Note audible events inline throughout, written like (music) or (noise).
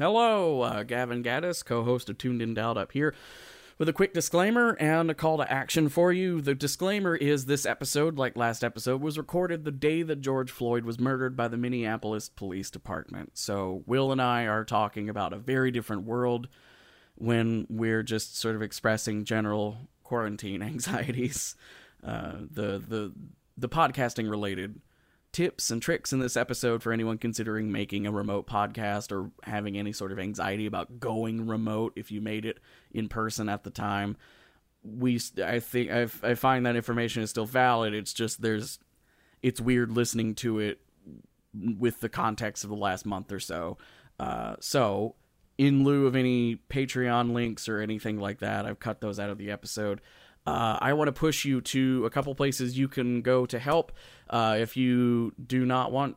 Hello, uh, Gavin Gaddis, co host of Tuned In Dialed Up here, with a quick disclaimer and a call to action for you. The disclaimer is this episode, like last episode, was recorded the day that George Floyd was murdered by the Minneapolis Police Department. So, Will and I are talking about a very different world when we're just sort of expressing general quarantine (laughs) anxieties. Uh, the, the, the podcasting related tips and tricks in this episode for anyone considering making a remote podcast or having any sort of anxiety about going remote if you made it in person at the time. We, I think, I, I find that information is still valid. It's just there's, it's weird listening to it with the context of the last month or so. Uh, so, in lieu of any Patreon links or anything like that, I've cut those out of the episode. Uh, I want to push you to a couple places you can go to help. Uh, if you do not want,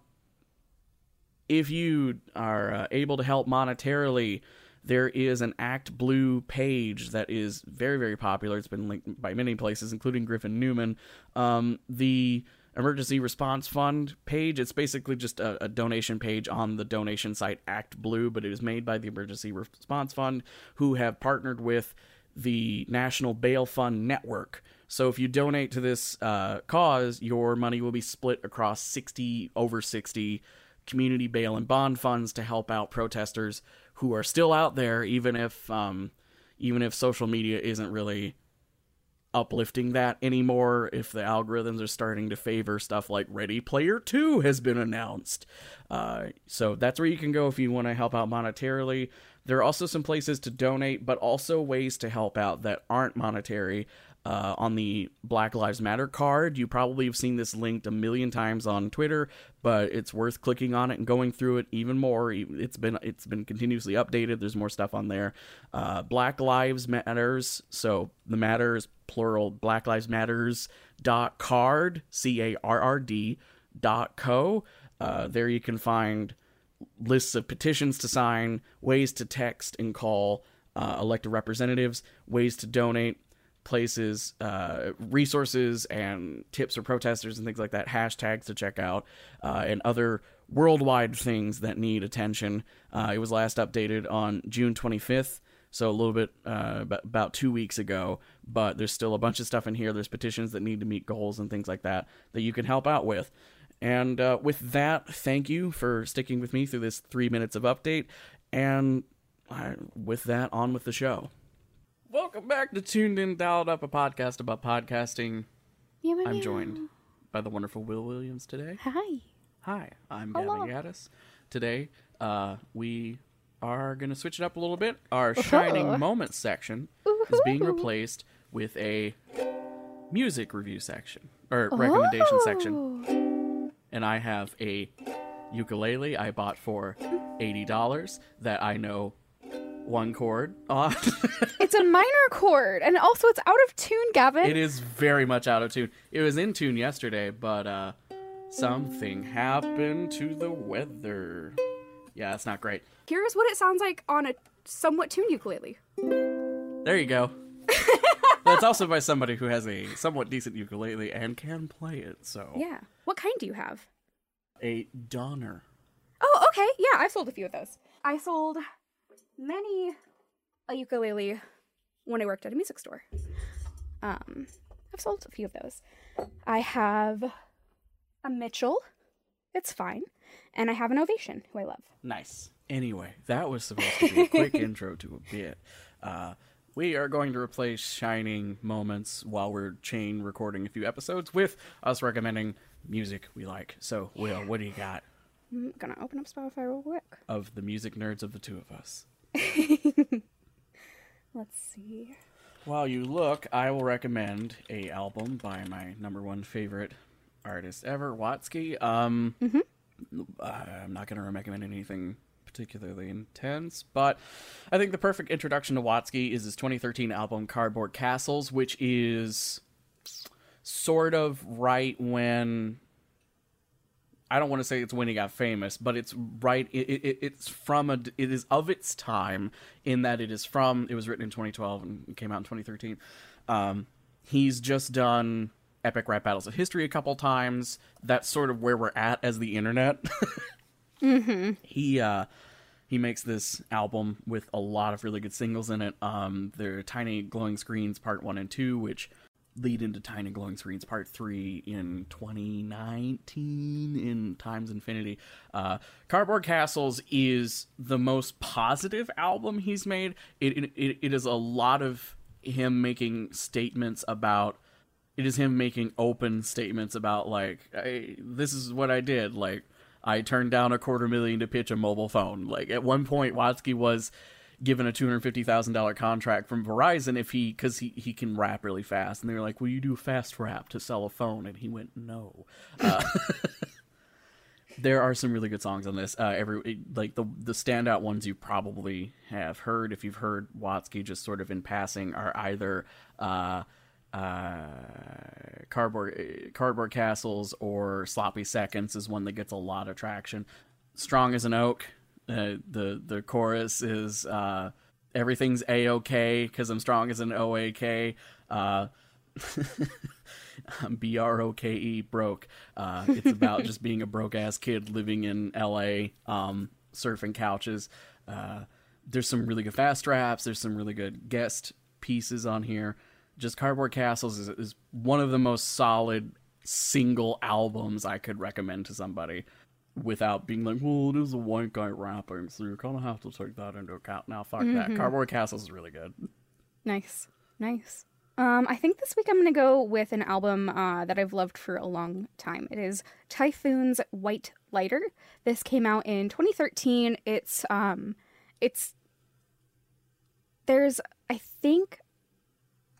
if you are uh, able to help monetarily, there is an Act Blue page that is very, very popular. It's been linked by many places, including Griffin Newman. Um, the Emergency Response Fund page, it's basically just a, a, donation page on the donation site Act Blue, but it is made by the Emergency Response Fund, who have partnered with the National Bail Fund Network. So if you donate to this uh, cause, your money will be split across 60 over 60 community bail and bond funds to help out protesters who are still out there, even if um, even if social media isn't really uplifting that anymore. If the algorithms are starting to favor stuff like Ready Player Two has been announced, uh, so that's where you can go if you want to help out monetarily. There are also some places to donate, but also ways to help out that aren't monetary. Uh, on the Black Lives Matter card, you probably have seen this linked a million times on Twitter, but it's worth clicking on it and going through it even more. It's been it's been continuously updated. There's more stuff on there. Uh, Black Lives Matters, so the matters plural. Black Lives Matters dot card c a r r d dot co. Uh, there you can find lists of petitions to sign, ways to text and call uh, elected representatives, ways to donate, places, uh, resources, and tips for protesters and things like that, hashtags to check out, uh, and other worldwide things that need attention. Uh, it was last updated on June 25th. So a little bit uh, about two weeks ago, but there's still a bunch of stuff in here. There's petitions that need to meet goals and things like that that you can help out with. And uh, with that, thank you for sticking with me through this three minutes of update. And uh, with that, on with the show. Welcome back to Tuned In Dialed Up, a podcast about podcasting. Yeah, I'm joined by the wonderful Will Williams today. Hi. Hi, I'm Hello. Gavin Gaddis. Today, uh, we are going to switch it up a little bit. Our Shining Ooh. Moments section is being replaced with a music review section, or recommendation section Oh. And I have a ukulele I bought for eighty dollars that I know one chord on. (laughs) It's a minor chord, and also it's out of tune, Gavin. it is very much out of tune. It was in tune yesterday, but uh, something happened to the weather. Yeah, it's not great. Here's what it sounds like on a somewhat tuned ukulele. There you go. (laughs) That's also by somebody who has a somewhat decent ukulele and can play it. So Yeah. What kind do you have? a Donner. Oh, okay. Yeah, I've sold a few of those. I sold many a ukulele when I worked at a music store. Um, I've sold a few of those. I have a Mitchell. It's fine. And I have an Ovation, who I love. Nice. Anyway, that was supposed to be a quick (laughs) intro to a bit. Uh, we are going to replace shining moments while we're chain recording a few episodes with us recommending music we like. So, Will, what do you got I'm gonna open up Spotify real quick. of the music nerds of the two of us? (laughs) Let's see. While you look, I will recommend a album by my number one favorite artist ever, Watsky. Um, I'm not going to recommend anything particularly intense, but I think the perfect introduction to Watsky is his 2013 album Cardboard Castles, which is sort of right when I don't want to say it's when he got famous, but it's right. It, it, it's from a. It is of its time in that it is from. It was written in 2012 and came out in 2013. Um, he's just done epic rap battles of history a couple times. That's sort of where we're at as the internet. (laughs) He uh, he makes this album with a lot of really good singles in it. Um, there are Tiny Glowing Screens Part One and Two, which lead into Tiny Glowing Screens Part 3 in 2019 in Times Infinity. Uh, Cardboard Castles is the most positive album he's made. It, it, it is a lot of him making statements about. It is him making open statements about, like, this is what I did. Like, I turned down a quarter million to pitch a mobile phone. Like, at one point, Watsky was given a two hundred fifty thousand dollar contract from Verizon if he because he he can rap really fast, and they were like, "Will you do fast rap to sell a phone?" And he went, "No." Uh, (laughs) there are some really good songs on this. Uh, every like the the standout ones you probably have heard if you've heard Watsky just sort of in passing are either. Uh, uh, cardboard cardboard castles or sloppy seconds is one that gets a lot of traction. Strong as an oak uh, the the chorus is uh, everything's a okay because I'm strong as an o a k. Uh, (laughs) B R O K E broke. Uh, it's about (laughs) just being a broke ass kid living in L.A. Um, surfing couches. Uh, there's some really good fast raps. There's some really good guest pieces on here. Just Cardboard Castles is, is one of the most solid single albums I could recommend to somebody without being like, well, it is a white guy rapping, so you kind of have to take that into account. Now, fuck mm-hmm. that. Cardboard Castles is really good. Nice, nice. Um, I think this week I'm gonna go with an album uh, that I've loved for a long time. It is Typhoon's White Lighter. This came out in 2013. It's um, it's there's I think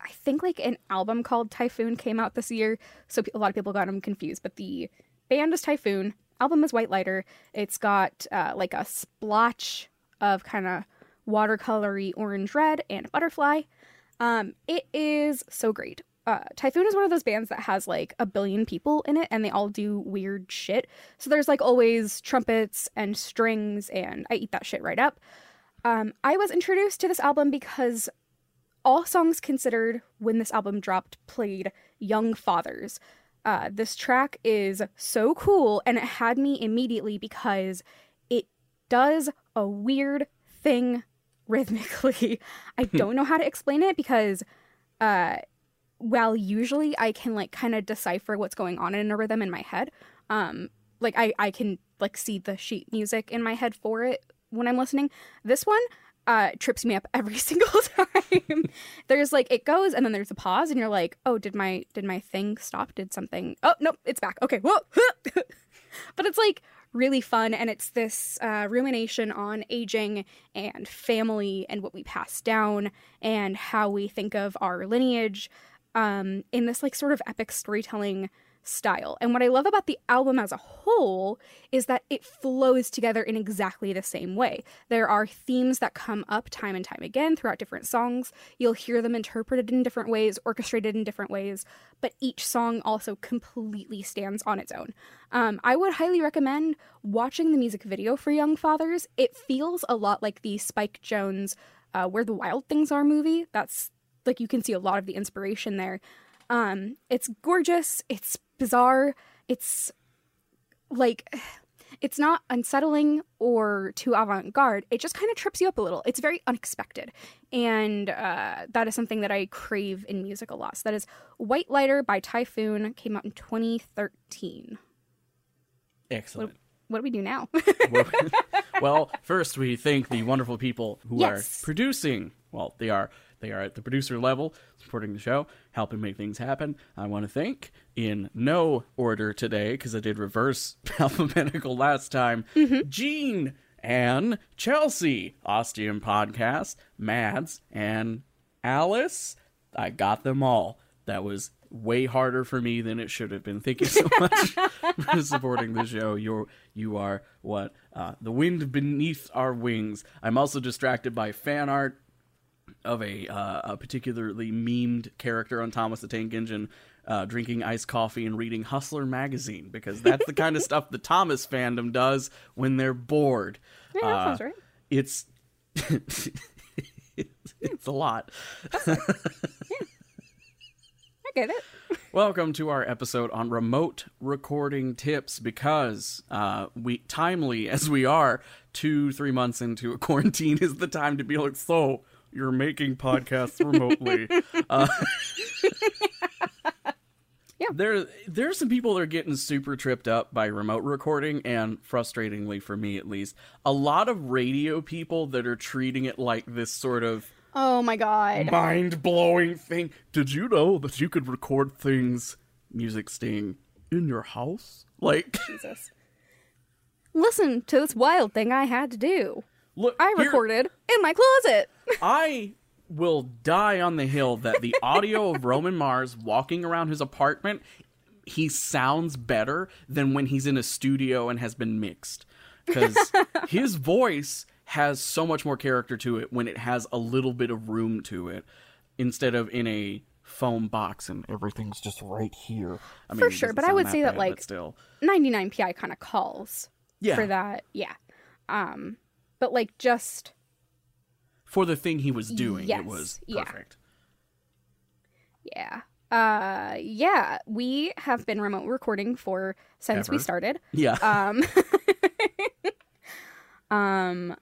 I think like an album called Typhoon came out this year, so a lot of people got them confused. But the band is Typhoon album is white lighter. It's got uh, like a splotch of kind of watercolory orange red and a butterfly. Um, it is so great. Uh, Typhoon is one of those bands that has like a billion people in it and they all do weird shit. So there's like always trumpets and strings, and I eat that shit right up. Um, I was introduced to this album because all songs considered when this album dropped played Young Fathers, uh, this track is so cool and it had me immediately because it does a weird thing (laughs) rhythmically. I hmm. don't know how to explain it because uh, while usually I can like kind of decipher what's going on in a rhythm in my head, um, like I, I can like see the sheet music in my head for it when I'm listening. This one, uh, trips me up every (laughs) single time. there's like it goes and then there's a pause and you're like, oh, did my did my thing stop? Did something? Oh nope, it's back. Okay, whoa. (laughs) but it's like really fun and it's this uh, rumination on aging and family and what we pass down and how we think of our lineage um, in this like sort of epic storytelling style. And what I love about the album as a whole is that it flows together in exactly the same way. There are themes that come up time and time again throughout different songs. You'll hear them interpreted in different ways, orchestrated in different ways, but each song also completely stands on its own. Um, I would highly recommend watching the music video for Young Fathers. It feels a lot like the Spike Jonze. uh, Where the Wild Things Are movie. That's like you can see a lot of the inspiration there. Um, it's gorgeous. It's bizarre. It's like it's not unsettling or too avant-garde. It just kind of trips you up a little. It's very unexpected, and uh, that is something that I crave in music a lot. So that is White Lighter by Typhoon. Came out in 2013. Excellent. What, what do we do now? (laughs) (laughs) well, first we thank the wonderful people who yes. are producing. Well, they are they are at the producer level, supporting the show, helping make things happen. I want to thank, in no order today, because I did reverse (laughs) alphabetical last time, mm-hmm. Gene and Chelsea, Ostium Podcast, Mads, and Alice. I got them all. That was way harder for me than it should have been. Thank you so much (laughs) for supporting the show. You're you are what uh, the wind beneath our wings. I'm also distracted by fan art of a, uh, a particularly memed character on Thomas the Tank Engine uh, drinking iced coffee and reading Hustler magazine because that's the kind of stuff the Thomas fandom does when they're bored. Yeah, that sounds uh, right. It's (laughs) it's a lot. yeah. I get it. Welcome to our episode on remote recording tips because uh, we timely as we are, two three months into a quarantine is the time to be like, so you're making podcasts remotely. (laughs) uh, (laughs) Yeah. There, there are some people that are getting super tripped up by remote recording, and frustratingly for me at least, a lot of radio people that are treating it like this sort of Oh my god. mind blowing thing. Did you know that you could record things, music sting, in your house? Like, (laughs) Jesus. Listen to this wild thing I had to do. Look, I here- recorded in my closet. (laughs) I will die on the hill that the audio of Roman Mars walking around his apartment, he sounds better than when he's in a studio and has been mixed. Because (laughs) his voice has so much more character to it when it has a little bit of room to it instead of in a foam box and everything's just right here. I mean, For sure, but I sound would say that, like, still. 99pi kind of calls Yeah. for that. Yeah. Um but like just For the thing he was doing, Yes, it was perfect. yeah. Uh yeah, we have been remote recording for since we started. Yeah. (laughs) Um um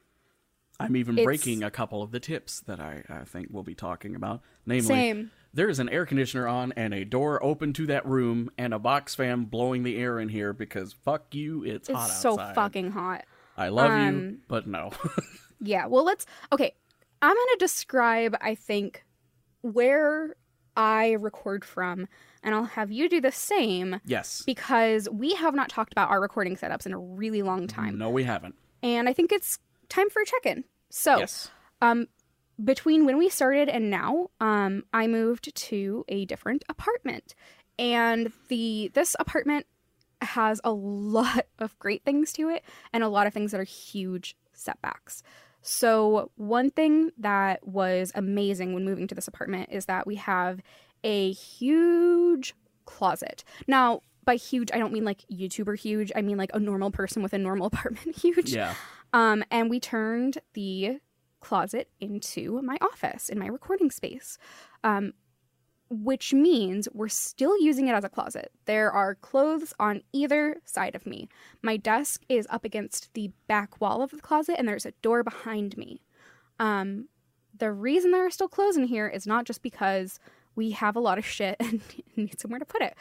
I'm even It's- breaking a couple of the tips that I, I think we'll be talking about. Namely, Same. there is an air conditioner on and a door open to that room and a box fan blowing the air in here because fuck you, it's, hot it's so outside. fucking hot. I love you, um, but no. (laughs) Yeah, well, let's. Okay, I'm going to describe, I think, where I record from, and I'll have you do the same yes. because we have not talked about our recording setups in a really long time. No, we haven't. And I think it's time for a check in. So, Yes. um, between when we started and now, um, I moved to a different apartment, and the this apartment has a (laughs) lot of great things to it, and a lot of things that are huge setbacks. So one thing that was amazing when moving to this apartment is that we have a huge closet. Now, by huge, I don't mean like YouTuber huge. I mean like a normal person with a normal (laughs) apartment huge. Yeah. Um, and we turned the closet into my office, in my recording space. Um, which means we're still using it as a closet. There are clothes on either side of me. My desk is up against the back wall of the closet, and there's a door behind me. Um, the reason there are still clothes in here is not just because we have a lot of shit (laughs) and need somewhere to put it,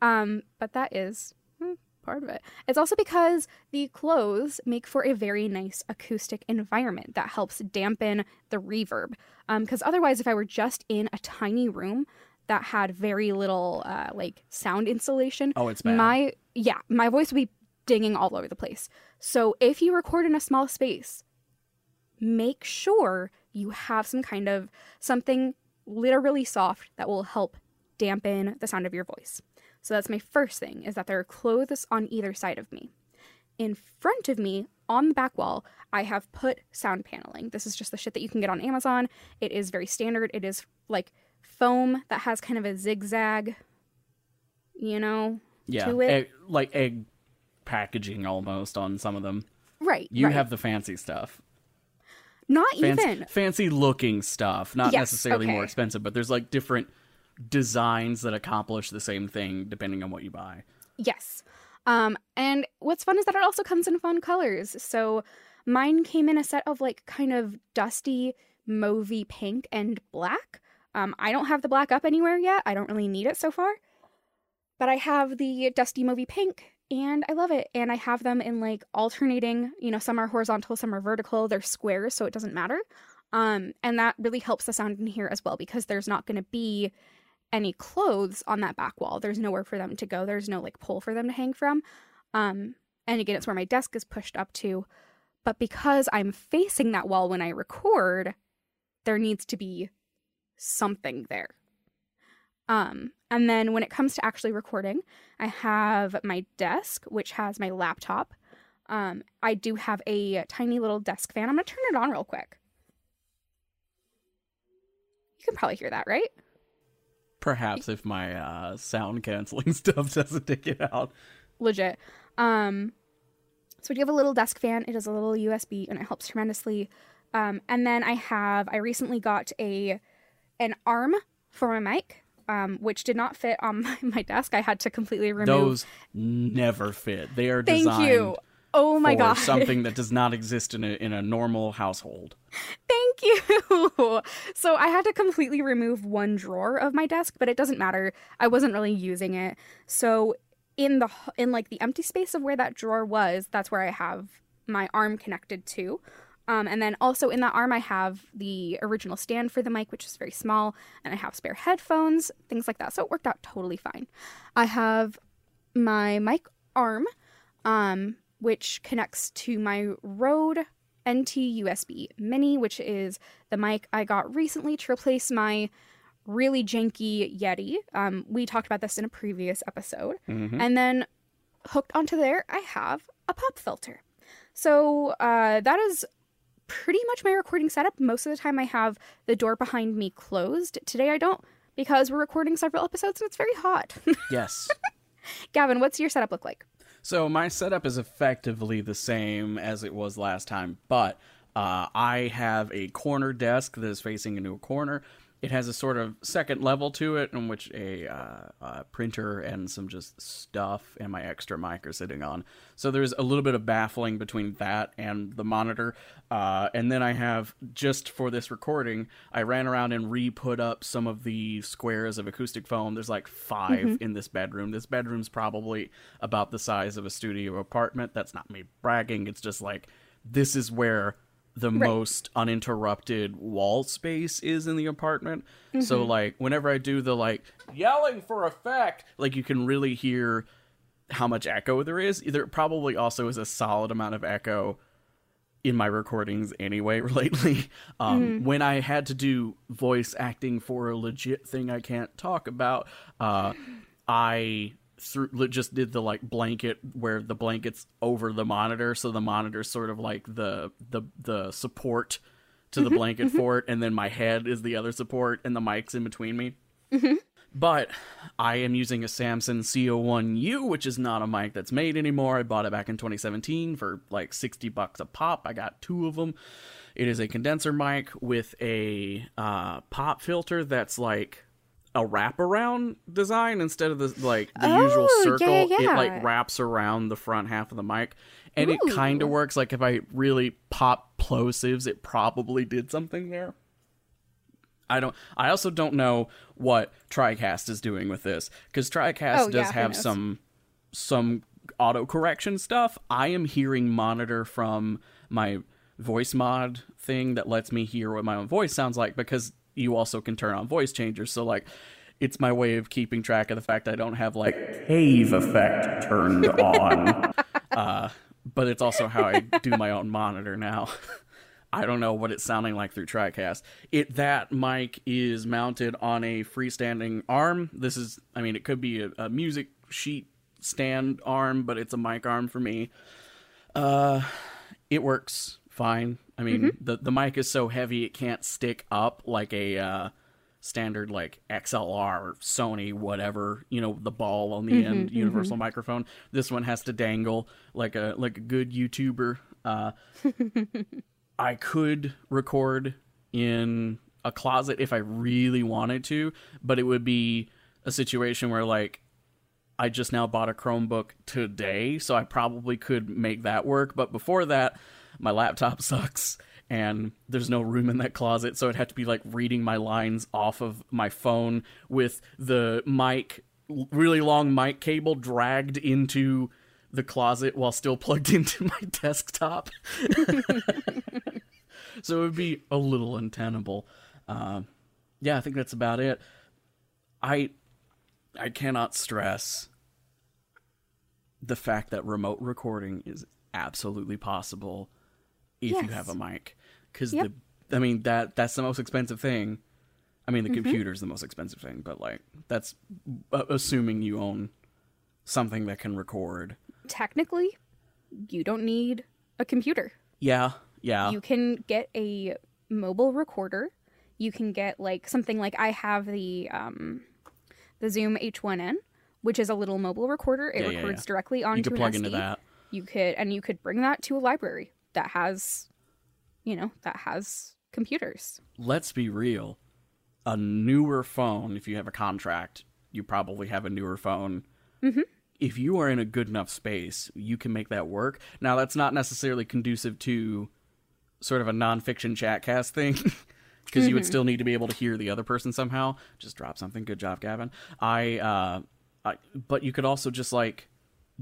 um, but that is hmm, part of it. It's also because the clothes make for a very nice acoustic environment that helps dampen the reverb. Because otherwise, if I were just in a tiny room that had very little uh, like sound insulation, Oh, it's bad. my yeah, my voice would be dinging all over the place. So if you record in a small space, make sure you have some kind of something literally soft that will help dampen the sound of your voice. So that's my first thing is that there are clothes on either side of me. In front of me on the back wall, I have put sound paneling. This is just the shit that you can get on Amazon. It is very standard. It is like foam that has kind of a zigzag, you know, yeah. to it. Egg, like egg packaging almost on some of them. right. You right. have the fancy stuff. not Fancy, even fancy looking stuff. Not Yes, necessarily more expensive, but there's like different designs that accomplish the same thing depending on what you buy. Yes. Um, and what's fun is that it also comes in fun colors. So mine came in a set of like kind of dusty, mauvey pink and black. Um, I don't have the black up anywhere yet. I don't really need it so far. But I have the dusty mauvey pink and I love it. And I have them in like alternating, you know, some are horizontal, some are vertical. They're squares, so it doesn't matter. Um, and that really helps the sound in here as well because there's not going to be any clothes on that back wall. There's nowhere for them to go. There's no like pole for them to hang from. Um, and again, it's where my desk is pushed up to. But because I'm facing that wall when I record, there needs to be something there. Um, and then when it comes to actually recording, I have my desk, which has my laptop. Um, I do have a tiny little desk fan. I'm gonna turn it on real quick. You can probably hear that, right? Perhaps if my uh, sound canceling (laughs) stuff doesn't take it out. legit. Um, so we do have a little desk fan. It is a little USB, and it helps tremendously. Um, and then I have I recently got a an arm for my mic. um, which did not fit on (laughs) my, my desk. I had to completely remove. Those never fit. They are Thank designed you. Oh my for god. something that (laughs) does not exist in a in a normal household. Thank you. (laughs) So I had to completely remove one drawer of my desk, but it doesn't matter. I wasn't really using it. So in the in like the empty space of where that drawer was, that's where I have my arm connected to. Um, and then also in that arm, I have the original stand for the mic, which is very small, and I have spare headphones, things like that. So it worked out totally fine. I have my mic arm, um, which connects to my Rode NT USB Mini, which is the mic I got recently to replace my really janky Yeti. Um, we talked about this in a previous episode. Mhm. And then hooked onto there, I have a pop filter. So uh, that is pretty much my recording setup. Most of the time, I have the door behind me closed. Today, I don't because we're recording several episodes and it's very hot. (laughs) Yes. Gavin, what's your setup look like? So my setup is effectively the same as it was last time, but uh, I have a corner desk that is facing into a corner. It has a sort of second level to it, in which a, uh, a printer and some just stuff and my extra mic are sitting on. So there's a little bit of baffling between that and the monitor. Uh, and then I have just for this recording, I ran around and re-put up some of the squares of acoustic foam. There's like 5 in this bedroom. This bedroom's probably about the size of a studio apartment. That's not me bragging. It's just like this is where the most uninterrupted wall space is in the apartment. So like whenever I do the like yelling for effect, like you can really hear how much echo there is. There probably also is a solid amount of echo in my recordings anyway (laughs) lately. Um, When I had to do voice acting for a legit thing I can't talk about, uh, I through just did the like blanket where the blanket's over the monitor, so the monitor's sort of like the the the support to the mm-hmm, blanket mm-hmm. for it, and then my head is the other support, and the mic's in between me. Mm-hmm. But I am using a Samson CO1U, which is not a mic that's made anymore. I bought it back in 2017 for like 60 bucks a pop. I got two of them. It is a condenser mic with a uh, pop filter that's like a wraparound design instead of the like the usual Oh, yeah, circle. yeah, It like wraps around the front half of the mic, and it kind of works. Like if I really pop plosives, it probably did something there. I don't. I also don't know what TriCast is doing with this because TriCast Oh, does who have some some auto correction stuff. I am hearing monitor from my voice mod thing that lets me hear what my own voice sounds like because you also can turn on voice changers. So like, it's my way of keeping track of the fact I don't have like cave effect turned (laughs) on. uh, but it's also how I do my own monitor now. (laughs) I don't know what it's sounding like through TriCast. It that mic is mounted on a freestanding arm. This is, I mean, it could be a, a music sheet stand arm, but it's a mic arm for me. Uh, it works fine. I mean, the the mic is so heavy it can't stick up like a uh, standard like XLR or Sony whatever. You know, the ball on the end, universal microphone. This one has to dangle like a like a good YouTuber. Uh, (laughs) I could record in a closet if I really wanted to, but it would be a situation where like I just now bought a Chromebook today, so I probably could make that work. But before that, my laptop (laughs) sucks and there's no room in that closet, so I'd have to be like reading my lines off of my phone with the mic, really long mic cable dragged into the closet while still (laughs) plugged into my desktop. (laughs) so it would be a little untenable. Um, yeah, I think that's about it. I I cannot stress the fact that remote recording is absolutely possible if you have a mic because Yep. the I mean that that's the most expensive thing. I mean the computer is the most expensive thing, but like that's uh, assuming you own something that can record. Technically, you don't need a computer. Yeah, yeah. You can get a mobile recorder. You can get like something like I have the um the Zoom H1n, which is a little mobile recorder. It Yeah, yeah, records yeah. directly onto you could an plug SD. into that. You could and you could bring that to a library that has you know, that has computers. Let's be real. a newer phone, if you have a contract, you probably have a newer phone. Mm-hmm. If you are in a good enough space, you can make that work. Now, that's not necessarily conducive to sort of a nonfiction chatcast thing. (laughs) Because you would still need to be able to hear the other person somehow. Just drop something. Good job, Gavin. I, uh, I, but you could also just like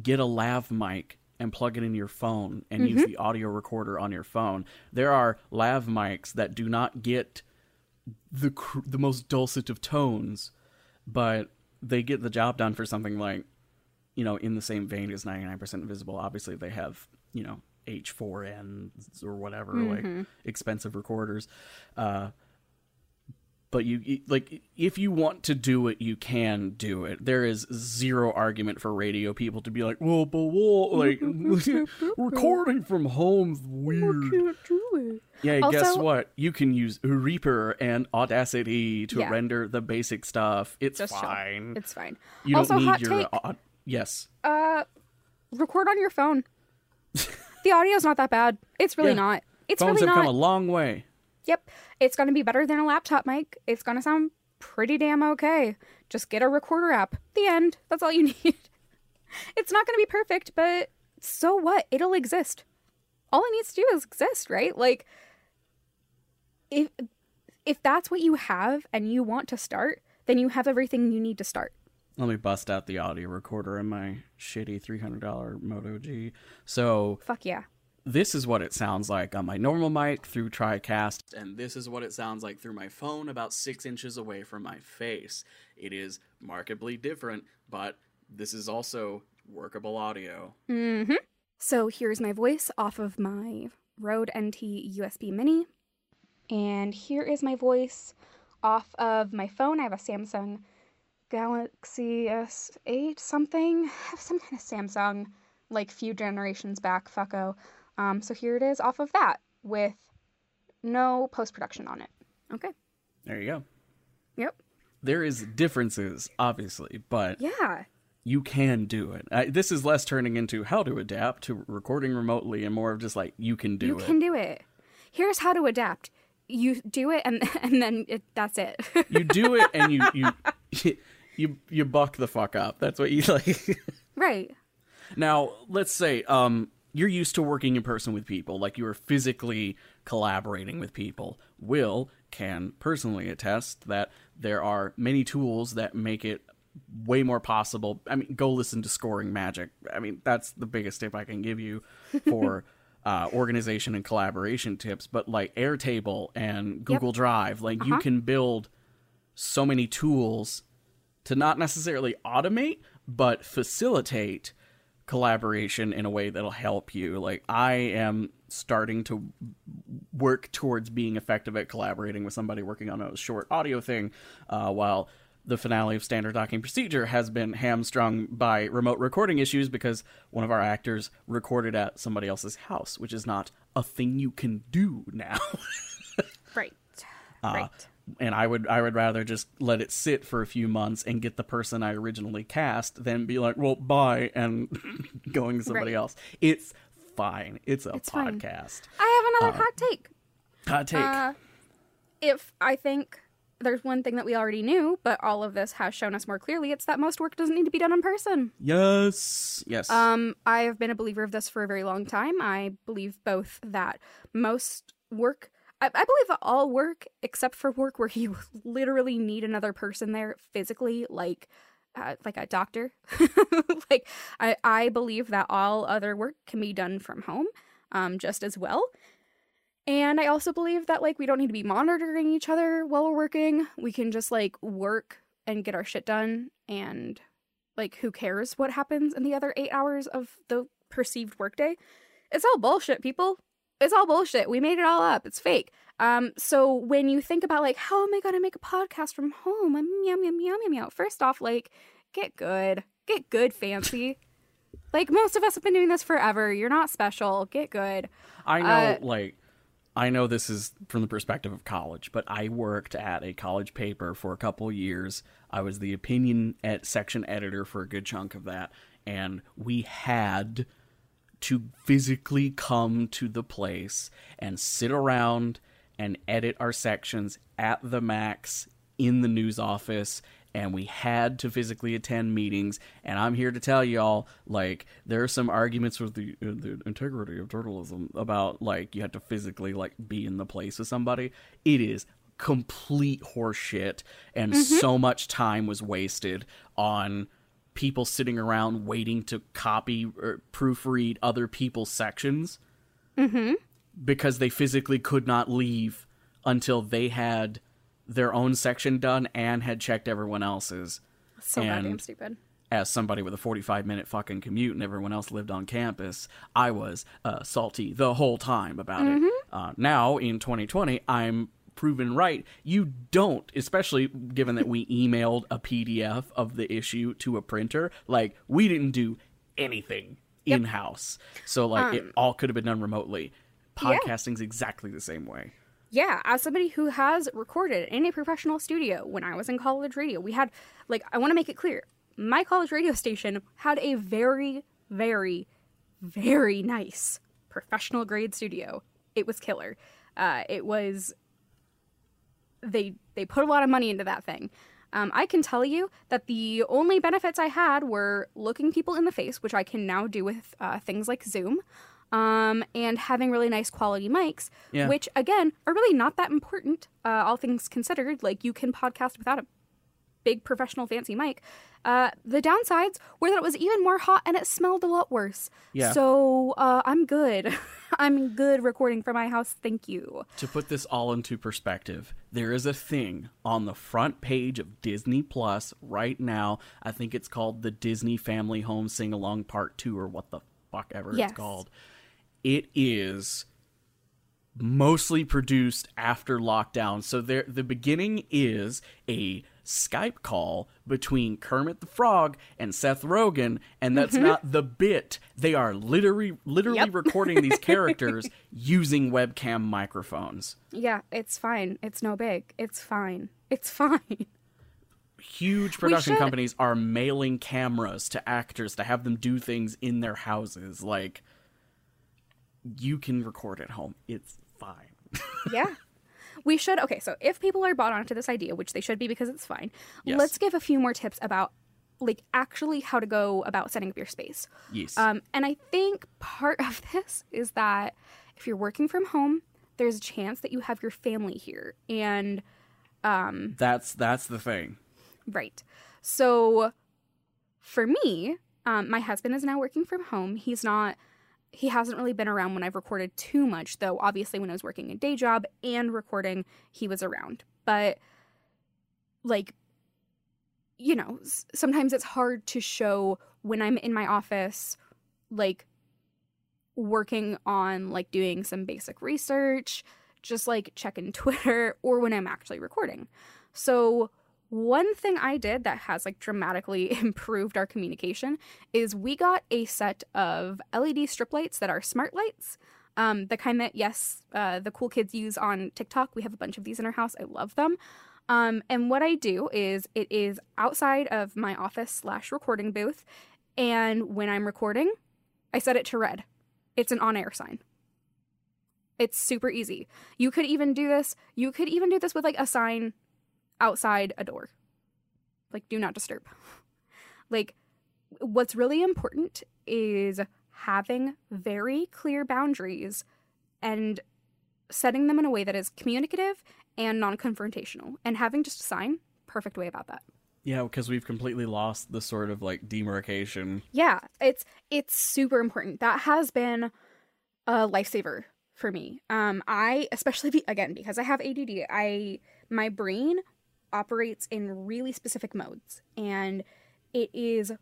get a lav mic and plug it in your phone and use the audio recorder on your phone. There are lav mics that do not get the cr- the most dulcet of tones, but they get the job done for something like, you know, in the same vein as 99% Invisible. Obviously, they have, you know, H4Ns or whatever, like expensive recorders. Uh, but you like if you want to do it you can do it there is zero argument for radio people to be like well but well like (laughs) recording from home's (laughs) weird yeah guess what you can use reaper and audacity to Yeah. render the basic stuff it's Just chill. fine It's fine. you don't also, need hot your take. yes Uh, record on your phone. the audio's not that bad. It's really Yeah. not. It's phones really have not. come a long way Yep. It's going to be better than a laptop mic. It's going to sound pretty damn okay. Just get a recorder app. The end. That's all you (laughs) need. it's not going to be perfect, but so what? It'll exist. All it needs to do is exist, right? Like if if that's what you have and you want to start, then you have everything you need to start. let me bust out the audio recorder in my shitty $300 moto g so Fuck yeah. This is what it sounds like on my normal mic through TriCast, and this is what it sounds like through my phone about six inches away from my face. It is markedly different, but this is also workable audio. Mm-hmm. So here's my voice off of my Rode NT USB Mini. And here is my voice off of my phone. I have a Samsung Galaxy S8 something. I have some kind of Samsung, like few generations back, fucko. Um, so here it is off of that with no post production on it. Okay. There you go. Yep. There is differences, obviously, but Yeah. you can do it. I, this is less turning into how to adapt to recording remotely and more of just like you can do you it. You can do it. Here's how to adapt. You do it and (laughs) and then it, that's it. you do (laughs) it and you you (laughs) you you buck the fuck up. That's what you like. right. Now, let's say um, you're used to working in person with people, like you are physically collaborating with people. Will can personally attest that there are many tools that make it way more possible. I mean, go listen to Scoring Magic. I mean, that's the biggest tip I can give you (laughs) for uh, organization and collaboration tips. But like Airtable and Google Drive, like you can build so many tools to not necessarily automate, but facilitate collaboration in a way that'll help you. Like I am starting to work towards being effective at collaborating with somebody working on a short audio thing, uh, while the finale of Standard Docking Procedure has been hamstrung by remote recording issues because one of our actors recorded at somebody else's house, which is not a thing you can do now. (laughs) Right. Uh, right. And I would I would rather just let it sit for a few months and get the person I originally cast than be like, well, bye, and (laughs) going to somebody Right. else. It's fine. It's a It's fine. podcast. I have another hot take. Hot take. Uh, if I think there's one thing that we already knew, but all of this has shown us more clearly, it's that most work doesn't need to be done in person. yes. Yes. Um, I have been a believer of this for a very long time. I believe both that most work, I, I believe all work, except for work where you (laughs) literally need another person there physically, like uh, like a doctor, (laughs) like I, I believe that all other work can be done from home, um, just as well. And I also believe that like we don't need to be monitoring each other while we're working. We can just like work and get our shit done and like who cares what happens in the other 8 hours of the perceived workday? It's all bullshit, people. It's all bullshit. We made it all up. It's fake. Um so when you think about like how am I going to make a podcast from home? I'm yum yum yum yum yum. First off, like get good. Get good fancy. (laughs) like most of us have been doing this forever. You're not special. Get good. I know, uh, like, I know this is from the perspective of college, but I worked at a college paper for a couple years. I was the opinion at section editor for a good chunk of that, and we had to physically come to the place and sit around and edit our sections at the max in the news office and we had to physically attend meetings. And i'm here to tell y'all like there are some arguments with the, uh, the integrity of journalism about like you have to physically like be in the place with somebody. It is complete horseshit and so much time was wasted on people sitting around waiting to copy or proofread other people's sections because they physically could not leave until they had their own section done and had checked everyone else's. So And- goddamn stupid. As somebody with a 45 minute fucking commute and everyone else lived on campus, I was uh, salty the whole time about it. Uh, now, in 2020, I'm proven right. You don't, especially given that we emailed a PDF of the issue to a printer. Like, we didn't do anything in house. So, like, it all could have been done remotely. Yeah. Podcasting's exactly the same way. Yeah, as somebody who has recorded in a professional studio when I was in college radio, we had, like, I want to make it clear my college radio station had a very, very, very nice professional grade studio. It was killer. Uh, it was, they, they put a lot of money into that thing. Um, I can tell you that the only benefits I had were looking people in the face, which I can now do with uh, things like Zoom, um, and having really nice quality mics, Yeah. which again are really not that important, uh, all things considered. Like you can podcast without a big professional fancy mic. Uh, the downsides were that it was even more hot and it smelled a lot worse. Yeah. So uh, I'm good. (laughs) I'm good recording from my house. Thank you. To put this all into perspective, there is a thing on the front page of Disney Plus right now. I think it's called the Disney Family Home Sing Along Part 2 or what the fuck ever Yes. it's called. It is mostly produced after lockdown. So there the beginning is a Skype call between Kermit the Frog and Seth Rogen and that's mm-hmm. not the bit. They are literally literally Yep. recording these (laughs) characters using webcam microphones. Yeah, it's fine. It's no big. It's fine. It's fine. Huge production companies are mailing cameras to actors to have them do things in their houses like you can record at home. It's fine. yeah. (laughs) We should okay, so if people are bought onto this idea, which they should be because it's fine, Yes. let's give a few more tips about like actually how to go about setting up your space. Yes. Um, and I think part of this is that if you're working from home, there's a chance that you have your family here. And um that's that's the thing. right. So for me, um, my husband is now working from home. He's not he hasn't really been around when I've recorded too much, though obviously when I was working a day job and recording, he was around. But like you know, sometimes it's hard to show when I'm in my office like working on like doing some basic research, just like checking (laughs) Twitter or when I'm actually recording. So one thing I did that has like dramatically (laughs) improved our communication is we got a set of LED strip lights that are smart lights. Um, the kind that, yes, uh, the cool kids use on TikTok. We have a bunch of these in our house. I love them. Um, and what I do is it is outside of my office slash recording booth. And when I'm recording, I set it to red. It's an on air sign. It's super easy. You could even do this. You could even do this with like a sign outside a door. Like, do not disturb. (laughs) Like, what's really important is having very clear boundaries and setting them in a way that is communicative and non confrontational. And having just a sign, perfect way about that. Yeah, because we've completely lost the sort of like demarcation. Yeah, it's it's super important. That has been a lifesaver for me. Um, I especially be, again because I have ADD. I my brain operates in really specific modes, and it is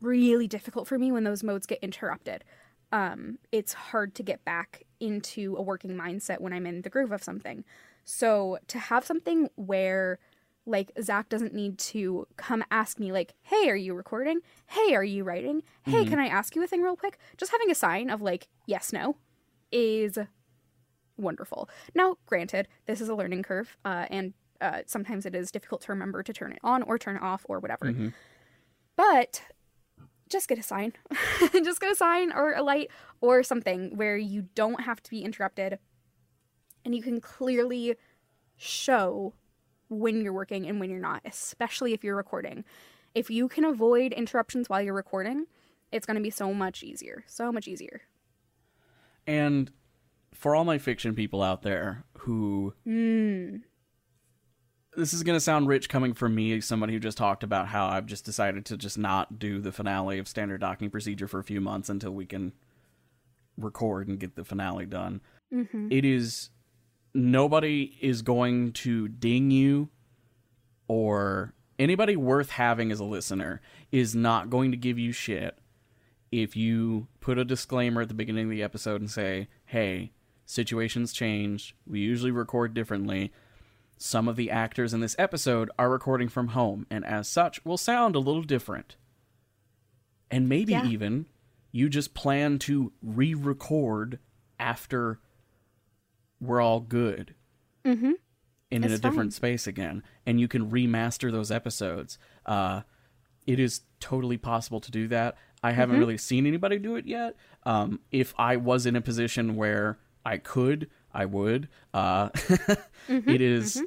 really difficult for me when those modes get interrupted. Um, it's hard to get back into a working mindset when I'm in the groove of something. So to have something where like Zach doesn't need to come ask me like, "Hey, are you recording? Hey, are you writing? Hey, can I ask you a thing real quick?" Just having a sign of like yes, no is wonderful. Now, granted, this is a learning curve, uh, and uh, sometimes it is difficult to remember to turn it on or turn it off or whatever. But just get a sign. (laughs) just get a sign or a light or something where you don't have to be interrupted and you can clearly show when you're working and when you're not, especially if you're recording. If you can avoid interruptions while you're recording, it's going to be so much easier. So much easier. And for all my fiction people out there who Mm. This is going to sound rich coming from me, somebody who just talked about how I've just decided to just not do the finale of standard docking procedure for a few months until we can record and get the finale done. Mm-hmm. It is nobody is going to ding you or anybody worth having as a listener is not going to give you shit if you put a disclaimer at the beginning of the episode and say, "Hey, situations change. We usually record differently." Some of the actors in this episode are recording from home and as such will sound a little different. And maybe Yeah. even you just plan to re record after we're all good Mm-hmm. and in a different space again. And you can remaster those episodes. Uh, it is totally possible to do that. I haven't Mm-hmm. really seen anybody do it yet. Um, if I was in a position where I could, I would. Uh, (laughs) Mm-hmm. it is-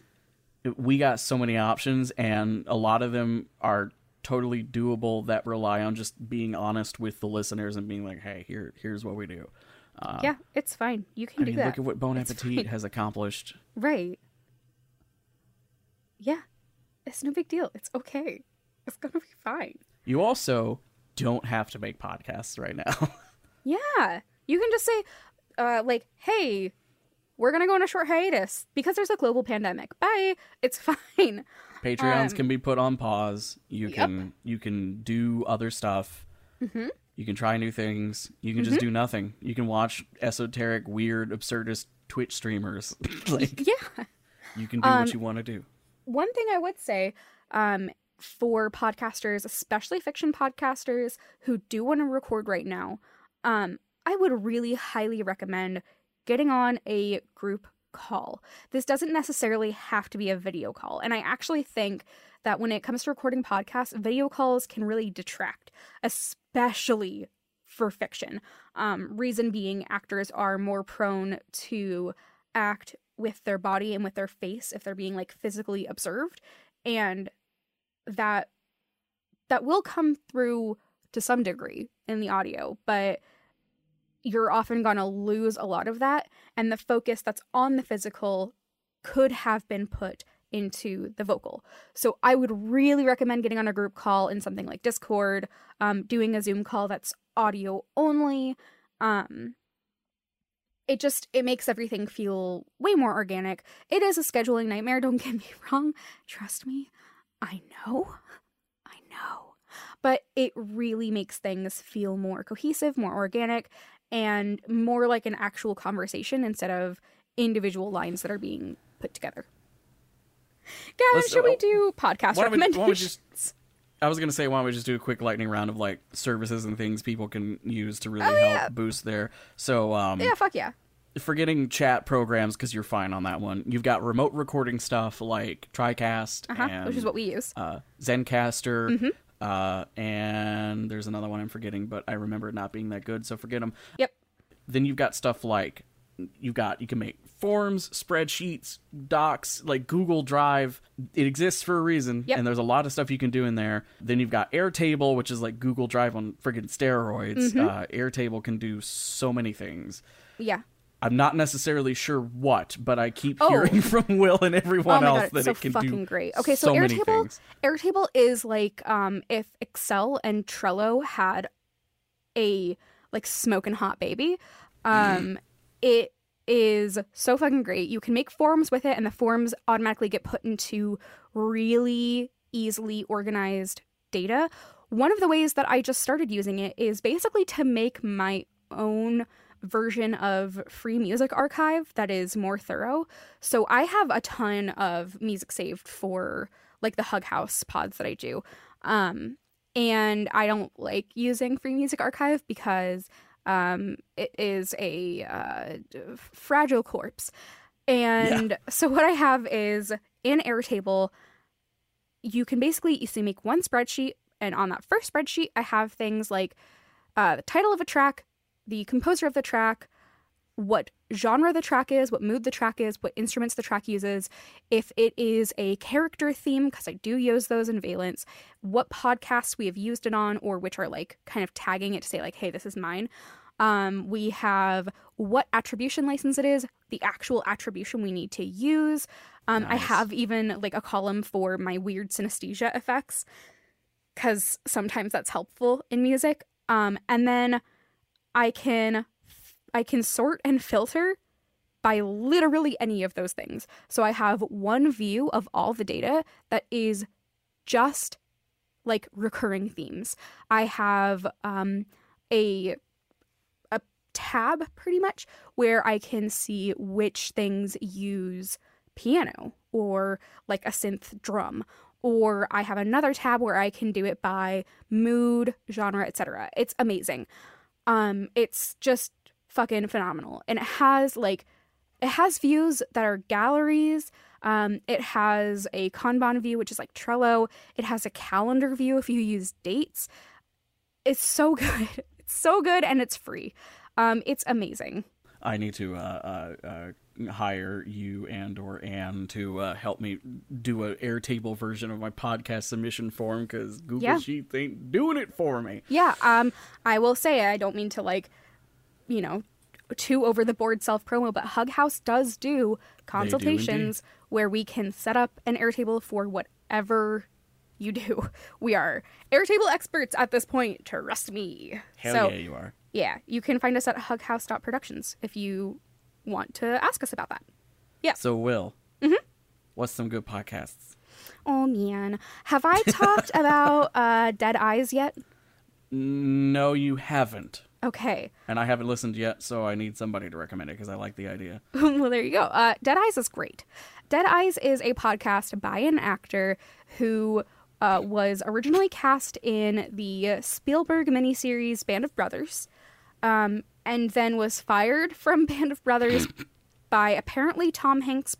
We got so many options, and a lot of them are totally doable that rely on just being honest with the listeners and being like, "Hey, here, here's what we do." Uh, yeah, it's fine. You can I do mean, that. look at what Bon It's Appetit fine. has accomplished. (laughs) Right. Yeah. It's no big deal. It's okay. It's gonna be fine. You also don't have to make podcasts right now. (laughs) Yeah. You can just say, uh, like, hey, we're gonna go on a short hiatus because there's a global pandemic. Bye. It's (laughs) fine. Patreons Um, can be put on pause. You Yep. can you can do other stuff. Mhm. You can try new things. You can Mm-hmm. just do nothing. You can watch esoteric, weird, absurdist Twitch streamers. (laughs) like (laughs) Yeah. you can do Um, what you want to do. One thing I would say, um, for podcasters, especially fiction podcasters who do want to record right now, um, I would really highly recommend getting on a group call. This doesn't necessarily have to be a video call. And I actually think that when it comes to recording podcasts, video calls can really detract, especially for fiction. Um, reason being, actors are more prone to act with their body and with their face if they're being like physically observed and that that will come through to some degree in the audio but you're often going to lose a lot of that and the focus that's on the physical could have been put into the vocal. So i would really recommend getting on a group call in something like discord um, doing a zoom call that's audio only. Um, it just it makes everything feel way more organic. It is a scheduling nightmare don't (laughs) get me wrong. Trust me i know i know. But it really makes things feel more cohesive more organic and more like an actual conversation instead of individual lines that are being put together guys Let's- should we oh, do podcast why don't we- why we just- I was gonna say, why don't we just do a quick lightning round of like services and things people can use to really Oh, help yeah. boost their. So, um, yeah fuck yeah forgetting chat programs because you're fine on that one. You've got remote recording stuff like TriCast uh-huh and which is what we use uh, Zencastr, Mhm. Uh, and there's another one I'm forgetting, but I remember it not being that good, so forget them. Yep. Then you've got stuff like you've got you can make forms, spreadsheets, docs, like Google Drive. It exists for a reason, Yep. and there's a lot of stuff you can do in there. Then you've got Airtable, which is like Google Drive on friggin' steroids. Mhm. Uh, Airtable can do so many things. yeah I'm not necessarily sure what, but I keep Oh. hearing (laughs) from Will and everyone oh else god, that so it can fucking do great. Okay, so, so Airtable. Airtable is like um if Excel and Trello had a like smoking hot baby. Um it is so fucking great. You can make forms with it and the forms automatically get put into really easily organized data. One of the ways that I just started using it is basically to make my own version of free music archive that is more thorough. So I have a ton of music saved for like the Hug House pods that I do. Um and I don't like using free music archive because um it is a uh, fragile corpse. And so what I have is in Airtable you can basically you see make one spreadsheet and on that first spreadsheet I have things like uh, the title of a track, the composer of the track, what genre the track is, what mood the track is, what instruments the track uses, if it is a character theme, because I do use those in Valence, what podcasts we have used it on, or which are like kind of tagging it to say, like, hey, this is mine. Um, we have what attribution license it is, the actual attribution we need to use. Um, I have even like a column for my weird synesthesia effects because sometimes that's helpful in music. Um, and then I can I can sort and filter by literally any of those things. So I have one view of all the data that is just like recurring themes. I have um, a a tab pretty much where I can see which things use piano or like a synth drum or I have another tab where I can do it by mood, genre, etc. It's amazing. Um it's just fucking phenomenal. And it has like it has views that are galleries. Um, it has a Kanban view, which is like Trello. It has a calendar view if you use dates. It's so (laughs) good. It's so good and it's free. Um, it's amazing. I need to uh, uh, uh, hire you and or Anne to uh, help me do a Airtable version of my podcast submission form because Google Yeah. Sheets ain't doing it for me. Yeah, um, I will say I don't mean to like, you know, too over the board self promo, but Hug House does do consultations where we can set up an Airtable for whatever you do. (laughs) We are Airtable experts at this point. Trust me. Hell so yeah, you are. yeah, you can find us at hughouse.productions if you want to ask us about that. Yeah. So, Will, Mm-hmm. what's some good podcasts? Oh man, have I (laughs) talked about uh, Dead Eyes yet? No, you haven't. Okay. And I haven't listened yet, so I need somebody to recommend it because I like the idea. (laughs) well, there you go. Uh, Dead Eyes is great. Dead Eyes is a podcast by an actor who uh, was originally cast in the Spielberg miniseries Band of Brothers, um, and then was fired from (laughs) Band of Brothers (clears throat) by apparently Tom Hanks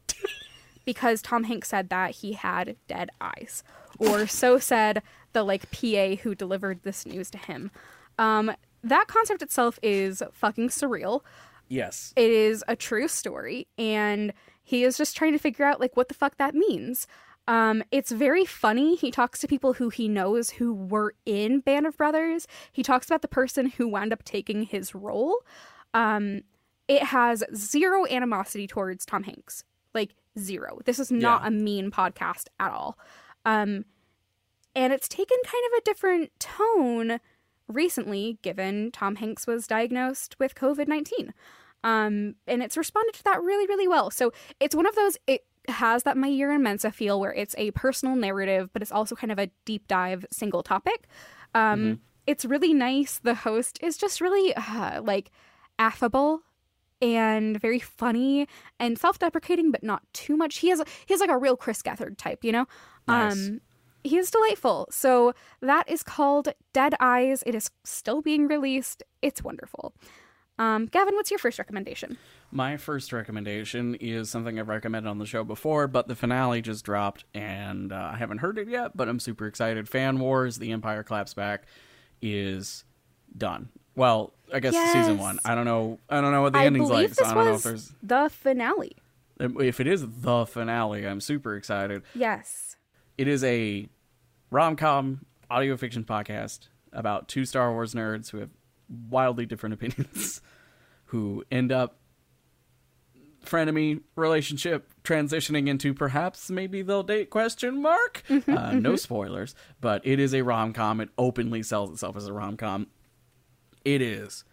because Tom Hanks said that he had dead eyes, or so said the like PA who delivered this news to him. Um, that concept itself is fucking surreal Yes. it is a true story and he is just trying to figure out like what the fuck that means um it's very funny he talks to people who he knows who were in band of brothers he talks about the person who wound up taking his role um it has zero animosity towards tom hanks like zero this is not Yeah. a mean podcast at all um and it's taken kind of a different tone recently given Tom Hanks was diagnosed with COVID 19. Um, and it's responded to that really, really well. So it's one of those, it has that My Year in Mensa feel where it's a personal narrative, but it's also kind of a deep dive single topic. Um, It's really nice. The host is just really uh, like affable and very funny and self-deprecating but not too much. He has he has like a real chris gethard type you know? Nice. um he is delightful. So that is called dead eyes. It is still being released. It's wonderful um gavin what's your first recommendation My first recommendation is something I've recommended on the show before, but the finale just dropped, and uh, I haven't heard it yet, but I'm super excited. Fan Wars: The Empire Claps Back is done. Well, I guess season one. I don't know. I don't know what the i ending's like, so I don't know if was there's. the finale If it is the finale, I'm super excited. yes It is a rom com audio fiction podcast about two Star Wars nerds who have wildly different opinions, (laughs) who end up frenemy relationship transitioning into perhaps maybe they'll date question mark. (laughs) Uh, no spoilers but it is a rom-com. It openly sells itself as a rom-com. It is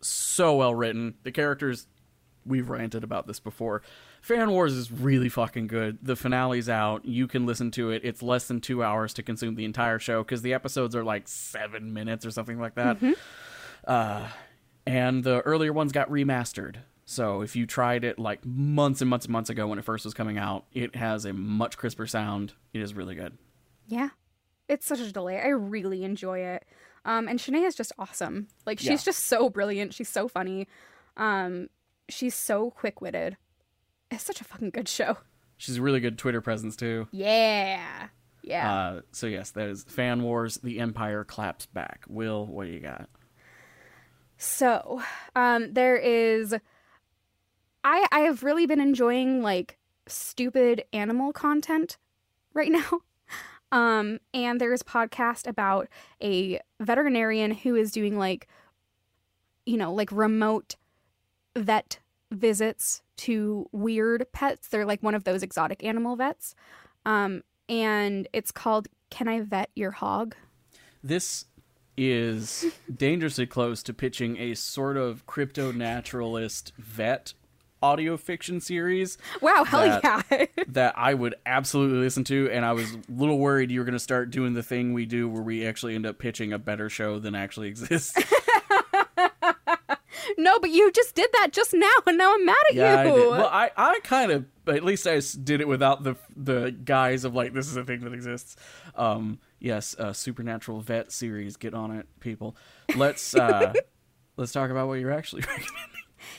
so well written. The characters we've ranted about this before. Fan wars is really fucking good. The finale's out. You can listen to it. It's less than two hours to consume the entire show because the episodes are like seven minutes or something like that uh, and the earlier ones got remastered. So if you tried it like months and months and months ago when it first was coming out it has a much crisper sound. It is really good. Yeah. It's such a delight. I really enjoy it. Um and Shanae is just awesome. Like she's Yeah. just so brilliant. She's so funny. Um she's so quick-witted. It's such a fucking good show. She's a really good twitter presence too. Yeah. Yeah. Uh, so yes that is fan wars the empire claps back. Will what do you got So, um, there is I I have really been enjoying like stupid animal content right (laughs) now. Um, and there's a podcast about a veterinarian who is doing like, you know, like remote vet visits to weird pets. They're like one of those exotic animal vets. Um, and it's called Can I Vet Your Hog? This is dangerously close to pitching a sort of crypto naturalist vet audio fiction series Wow, hell That- yeah. (laughs) that I would absolutely listen to, and I was a little worried you were going to start doing the thing we do where we actually end up pitching a better show than actually exists. (laughs) no, but you just did that just now, and now I'm mad at yeah, I you. did. Well, I, I kind of, at least I did it without the the guise of like this is a thing that exists. Um, yes, uh, supernatural vet series. Get on it, people. Let's uh, (laughs) let's talk about what you're actually (laughs) recommending.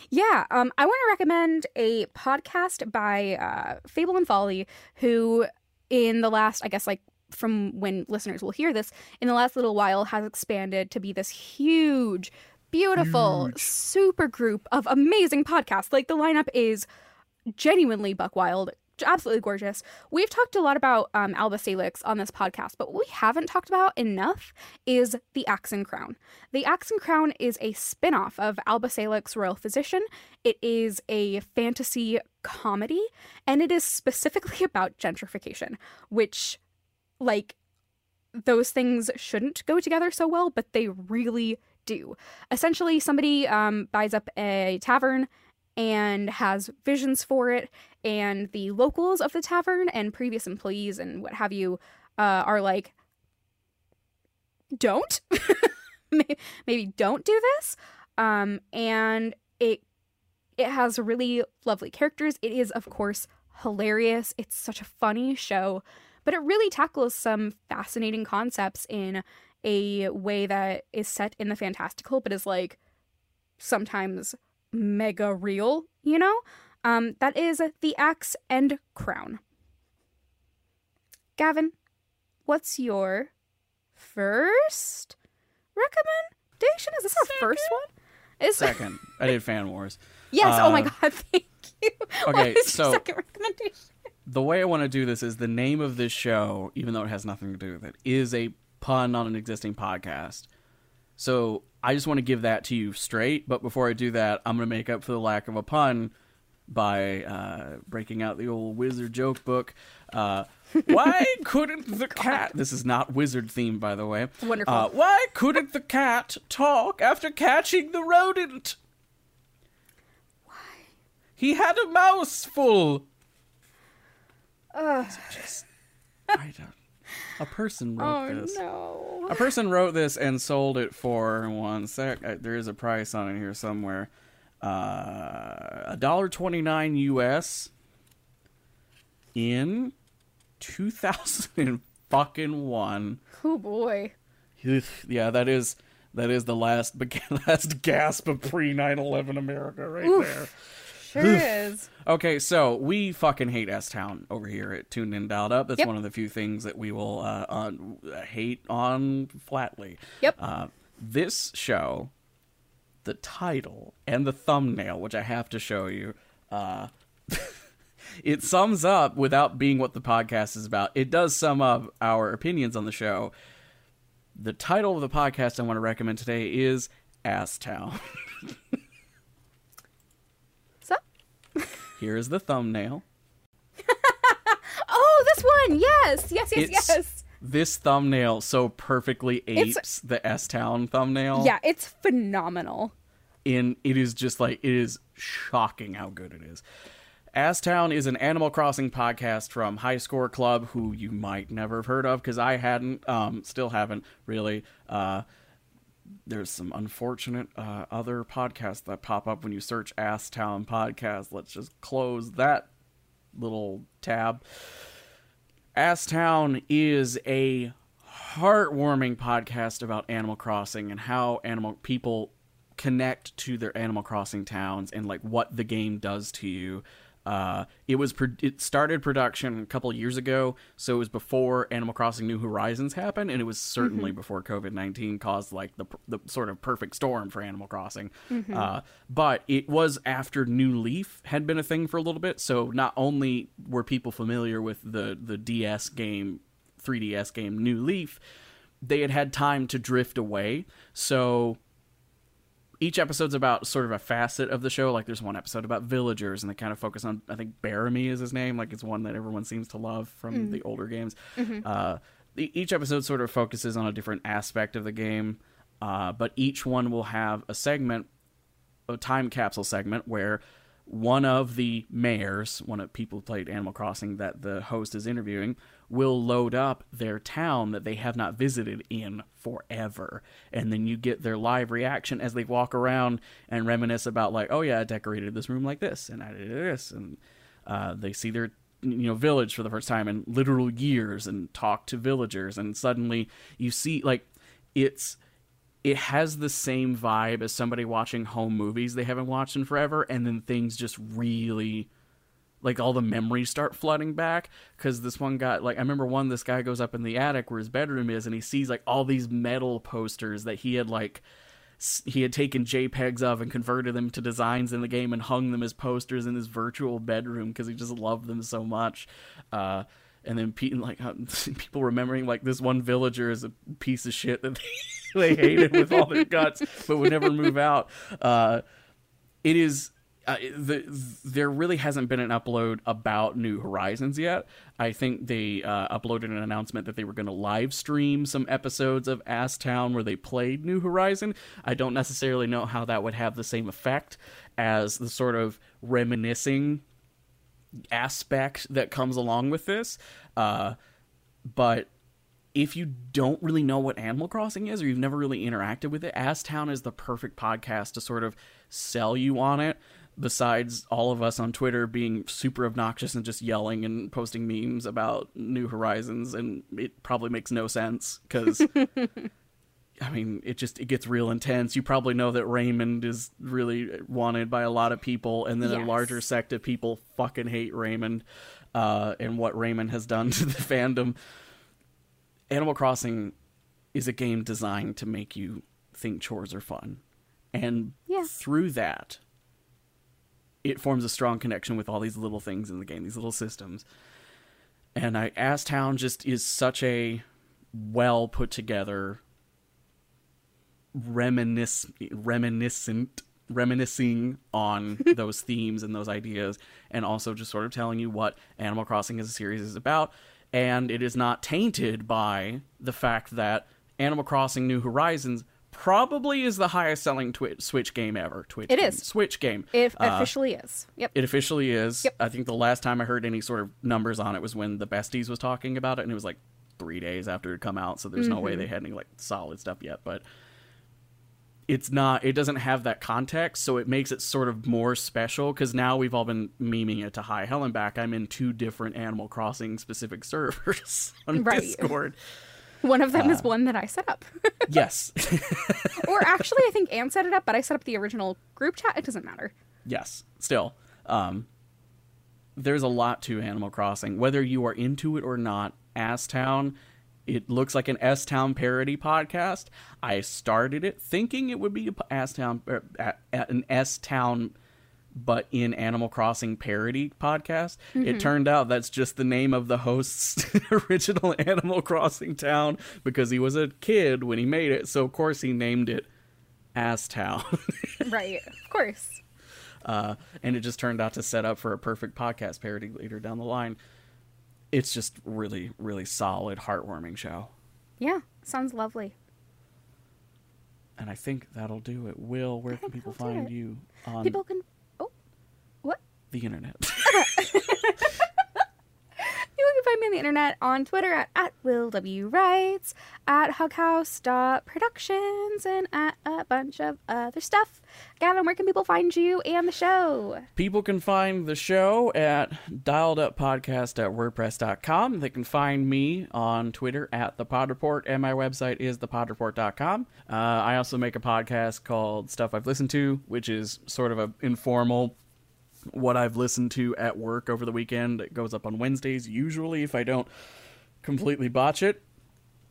Yeah, um, I want to recommend a podcast by uh, Fable and Folly, who in the last, I guess, like from when listeners will hear this, in the last little while has expanded to be this huge, beautiful, super group of amazing podcasts. Like the lineup is genuinely buck wild. Absolutely gorgeous. We've talked a lot about um, Alba Salix on this podcast, but what we haven't talked about enough is The Axe and Crown. The Axe and Crown is a spin off of Alba Salix Royal Physician. It is a fantasy comedy, and it is specifically (laughs) about gentrification, which, like, those things shouldn't go together so well, but they really do. Essentially, somebody um, buys up a tavern and has visions for it, and the locals of the tavern and previous employees and what have you uh, are like, don't. (laughs) Maybe don't do this. Um, and it it has really lovely characters. It is, of course, hilarious. It's such a funny show, but it really tackles some fascinating concepts in a way that is set in the fantastical, but is like sometimes mega real, you know? Um, that is The Axe and Crown. Gavin, what's your first recommendation? Is this our first one? Is (laughs) Second, I did Fan Wars. yes. oh my Uh, god, (laughs) thank you. what okay, is your so- second recommendation? the way I want to do this is the name of this show, even though it has nothing to do with it, is a pun on an existing podcast. So I just want to give that to you straight. But before I do that, I'm going to make up for the lack of a pun by uh, breaking out the old wizard joke book. Uh, (laughs) why couldn't the cat? This is not wizard themed, by the way. Wonderful. Uh, why couldn't the cat talk after catching the rodent? Why? He had a mouthful. Ugh. Just, I don't. A person wrote Oh this. no. A person wrote this and sold it for one sec. uh, There is a price on it here somewhere. Uh, A dollar twenty nine U.S. in two thousand fucking one. Oh boy. Yeah, that is that is the last (laughs) last gasp of pre 9-11 America right Oof. there. Sure is. Okay, so we fucking hate S Town over here at Tuned In Dialed Up. That's Yep. one of the few things that we will uh, on, hate on flatly. Yep. Uh, this show, the title and the thumbnail, which I have to show you, uh, (laughs) it sums up without being what the podcast is about. It does sum up our opinions on the show. The title of the podcast I want to recommend today is Ass Town. (laughs) So. Here is the thumbnail. Oh, this one. Yes. Yes. Yes. It's- yes. This thumbnail so perfectly It's- apes the S Town thumbnail. Yeah, it's phenomenal. In it is just like it is shocking how good it is. S Town is an Animal Crossing podcast from High Score Club, who you might never have heard of because I hadn't, um, still haven't really. Uh, there's some unfortunate uh, other podcasts that pop up when you search Ass Town podcast. Let's just close that little tab. Ass Town is a heartwarming podcast about Animal Crossing and how animal people connect to their Animal Crossing towns and like what the game does to you. Uh, it was pro- it started production a couple years ago, so it was before Animal Crossing New Horizons happened, and it was certainly before COVID nineteen caused like the the sort of perfect storm for Animal Crossing. Uh, but it was after New Leaf had been a thing for a little bit, so not only were people familiar with the the DS game, 3DS game New Leaf, they had had time to drift away. So each episode's about sort of a facet of the show. Like there's one episode about villagers, and they kind of focus on I think Baramy is his name. Like it's one that everyone seems to love from the older games. Uh, e- each episode sort of focuses on a different aspect of the game, uh, but each one will have a segment, a time capsule segment where one of the mayors, one of people who played Animal Crossing that the host is interviewing, will load up their town that they have not visited in forever. And then you get their live reaction as they walk around and reminisce about like, oh yeah, I decorated this room like this and I did this. And uh, they see their you know village for the first time in literal years and talk to villagers. And suddenly you see like it's it has the same vibe as somebody watching home movies they haven't watched in forever. And then things just really like all the memories start flooding back because this one guy like i remember one this guy goes up in the attic where his bedroom is and he sees like all these metal posters that he had like he had taken jpegs of and converted them to designs in the game and hung them as posters in his virtual bedroom because he just loved them so much uh and then Pete, like (laughs) people remembering like this one villager is a piece of shit that they, (laughs) they hated with all their guts, but would never move out. Uh, it is uh, the there really hasn't been an upload about New Horizons yet. I think they uh, uploaded an announcement that they were going to live stream some episodes of Ass Town where they played New Horizon. I don't necessarily know how that would have the same effect as the sort of reminiscing aspect that comes along with this. Uh, but if you don't really know what Animal Crossing is or you've never really interacted with it, Ass Town is the perfect podcast to sort of sell you on it. Besides all of us on Twitter being super obnoxious and just yelling and posting memes about New Horizons, and it probably makes no sense because (laughs) I mean, it just it gets real intense. You probably know that Raymond is really wanted by a lot of people, and then a larger sect of people fucking hate Raymond uh, and what Raymond has done (laughs) to the fandom. Animal Crossing is a game designed to make you think chores are fun, and Yeah. through that, it forms a strong connection with all these little things in the game, these little systems. And I, Ass Town just is such a well put together reminisce reminiscent reminiscing on (laughs) those themes and those ideas and also just sort of telling you what Animal Crossing as a series is about and it is not tainted by the fact that Animal Crossing New Horizons probably is the highest selling Twitch, Switch game ever Twitch It game. is. Switch game It Uh, officially is. Yep. it officially is. Yep. I think the last time I heard any sort of numbers on it was when the Besties was talking about it, and it was like three days after it come out. So there's no Mm-hmm. way they had any like solid stuff yet. But it's not. It doesn't have that context, so it makes it sort of more special. Because now we've all been memeing it to high hell and back. I'm in two different Animal Crossing specific (laughs) servers on Right. Discord. One of them is uh, one that I set up. (laughs) yes, (laughs) or actually, I think Anne set it up, but I set up the original group chat. It doesn't matter. yes. Still, um, there's a lot to Animal Crossing. Whether you are into it or not, Ass Town, it looks like an S Town parody podcast. I started it thinking it would be a p- Ass Town, a- an S Town, but in Animal Crossing parody podcast. It turned out that's just the name of the host's (laughs) original Animal Crossing town because he was a kid when he made it. So of course he named it Ass Town. (laughs) right. Of course. uh, and it just turned out to set up for a perfect podcast parody later down the line. It's just really, really solid, heartwarming show, Yeah. Sounds lovely. and I think that'll do it. Will, where can people find you on People can. The internet? (laughs) (laughs) You can find me on the internet on Twitter at, at Will W. Writes, at Hughouse.productions, and at a bunch of other stuff. Gavin, where can people find you and the show? people can find the show at dialeduppodcast at wordpress.com. They can find me on Twitter at the Pod Report, and my website is thepodreport.com. Uh, I also make a podcast called Stuff I've Listened to, which is sort of a informal what I've listened to at work over the weekend. It goes up on Wednesdays, usually, if I don't completely botch it.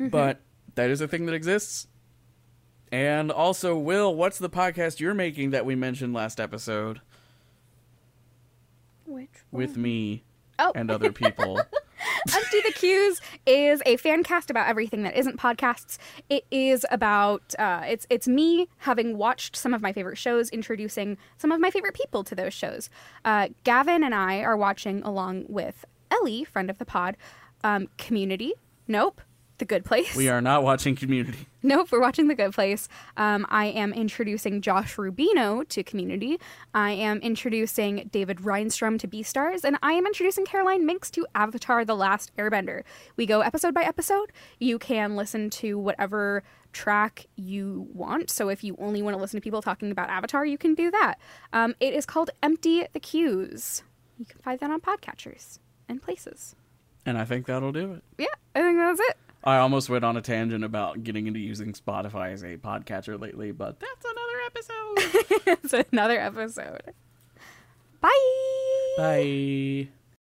Mm-hmm. But that is a thing that exists. And also, Will, what's the podcast you're making that we mentioned last episode Which with me Oh. and other people? (laughs) Empty the Cues is a fan cast about everything that isn't podcasts. It is about uh, it's it's me having watched some of my favorite shows, introducing some of my favorite people to those shows. Uh, Gavin and I are watching along with Ellie, friend of the pod, um, Community. Nope, The Good Place. we are not watching Community. (laughs) Nope, we're watching The Good Place. Um, I am introducing Josh Rubino to Community. I am introducing David Reinstrom to Beastars, and I am introducing Caroline Minks to Avatar: The Last Airbender. We go episode by episode. You can listen to whatever track you want. So if you only want to listen to people talking about Avatar, you can do that. Um, it is called Empty the Cues. You can find that on podcatchers and places. And I think that'll do it. Yeah, I think that's it. I almost went on a tangent about getting into using Spotify as a podcatcher lately, but that's another episode. (laughs) it's another episode. Bye. Bye.